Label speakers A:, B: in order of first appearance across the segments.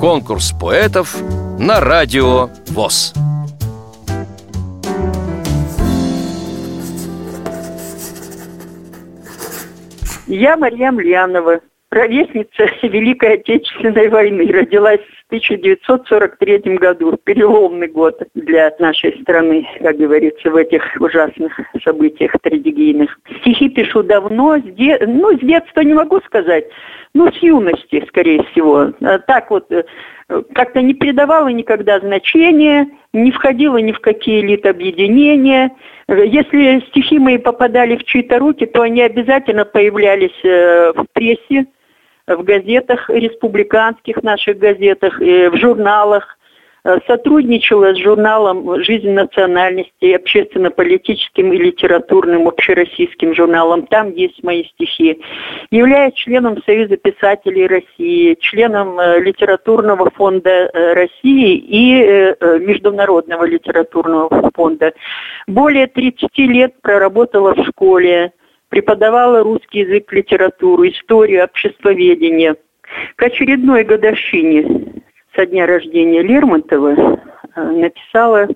A: Конкурс поэтов на радио ВОЗ.
B: Я Марьям Лянова, ровесница Великой Отечественной войны. Родилась 1943 году. Переломный год для нашей страны, как говорится, в этих ужасных событиях трагедийных. Стихи пишу давно, с де... ну, с детства не могу сказать, ну, с юности, скорее всего. А так вот, э, как-то не придавала никогда значения, не входила ни в какие элит-объединения. Если стихи мои попадали в чьи-то руки, то они обязательно появлялись э, в прессе, в газетах, республиканских наших газетах, в журналах. Э, сотрудничала с журналом «Жизнь национальности», общественно-политическим и литературным общероссийским журналом. Там есть мои стихи. Являюсь членом Союза писателей России, членом э, литературного фонда э, России и Международного литературного фонда. Более 30 лет проработала в школе, преподавала русский язык, литературу, историю, обществоведение. К очередной годовщине со дня рождения Лермонтова э, написала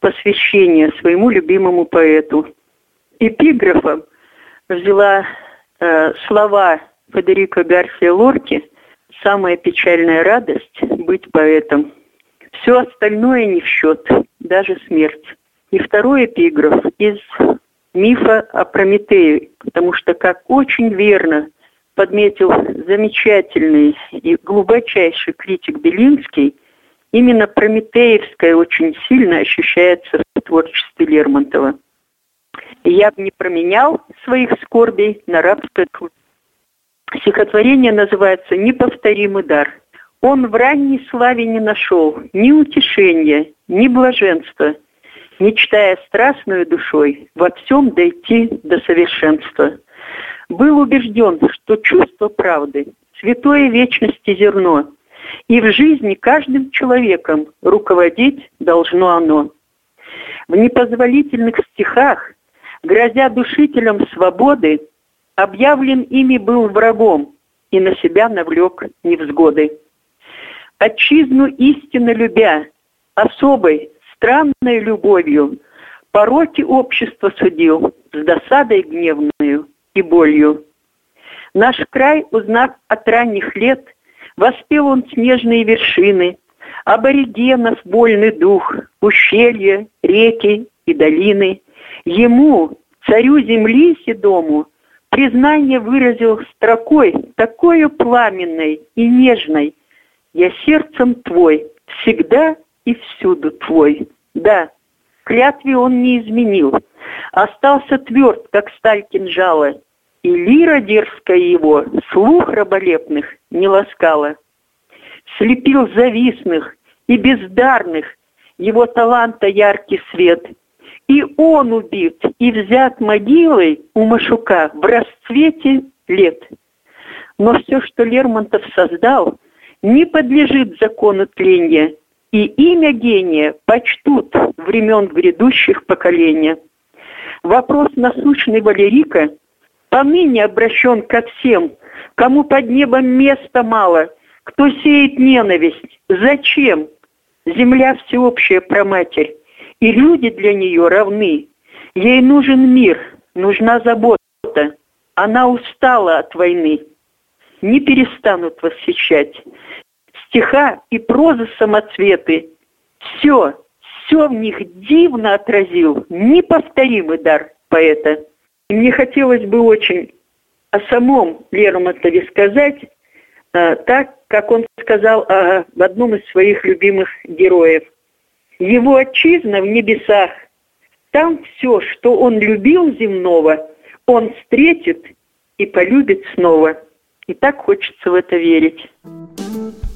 B: посвящение своему любимому поэту. Эпиграфом взяла э, слова Федерико Гарсия Лорки «Самая печальная радость – быть поэтом». Все остальное не в счет, даже смерть. И второй эпиграф из мифа о Прометее, потому что, как очень верно подметил замечательный и глубочайший критик Белинский, именно Прометеевская очень сильно ощущается в творчестве Лермонтова. Я бы не променял своих скорбей на рабское труд. Стихотворение называется «Неповторимый дар». Он в ранней славе не нашел ни утешения, ни блаженства, мечтая страстную душой во всем дойти до совершенства – был убежден, что чувство правды – святое вечности зерно, и в жизни каждым человеком руководить должно оно. В непозволительных стихах, грозя душителям свободы, объявлен ими был врагом и на себя навлек невзгоды. Отчизну истинно любя, особой, странной любовью, пороки общества судил с досадой гневную – и болью. Наш край, узнав от ранних лет, воспел он снежные вершины, аборигенов вольный дух, ущелья, реки и долины. Ему, царю земли седому, признание выразил строкой, такой пламенной и нежной. Я сердцем твой, всегда и всюду твой. Да, клятве он не изменил, остался тверд, как сталь кинжала, и лира дерзкая его слух раболепных не ласкала. Слепил завистных и бездарных его таланта яркий свет. И он убит, и взят могилой у Машука в расцвете лет. Но все, что Лермонтов создал, не подлежит закону тления, и имя гения почтут времен грядущих поколения. Вопрос насущный Валерика поныне обращен ко всем, кому под небом места мало, кто сеет ненависть. Зачем? Земля всеобщая проматерь, и люди для нее равны. Ей нужен мир, нужна забота. Она устала от войны. Не перестанут восхищать. Стиха и проза самоцветы. Все, все в них дивно отразил неповторимый дар поэта. Мне хотелось бы очень о самом Лермонтове сказать, э, так, как он сказал о, в одном из своих любимых героев. Его отчизна в небесах, там все, что он любил земного, он встретит и полюбит снова. И так хочется в это верить.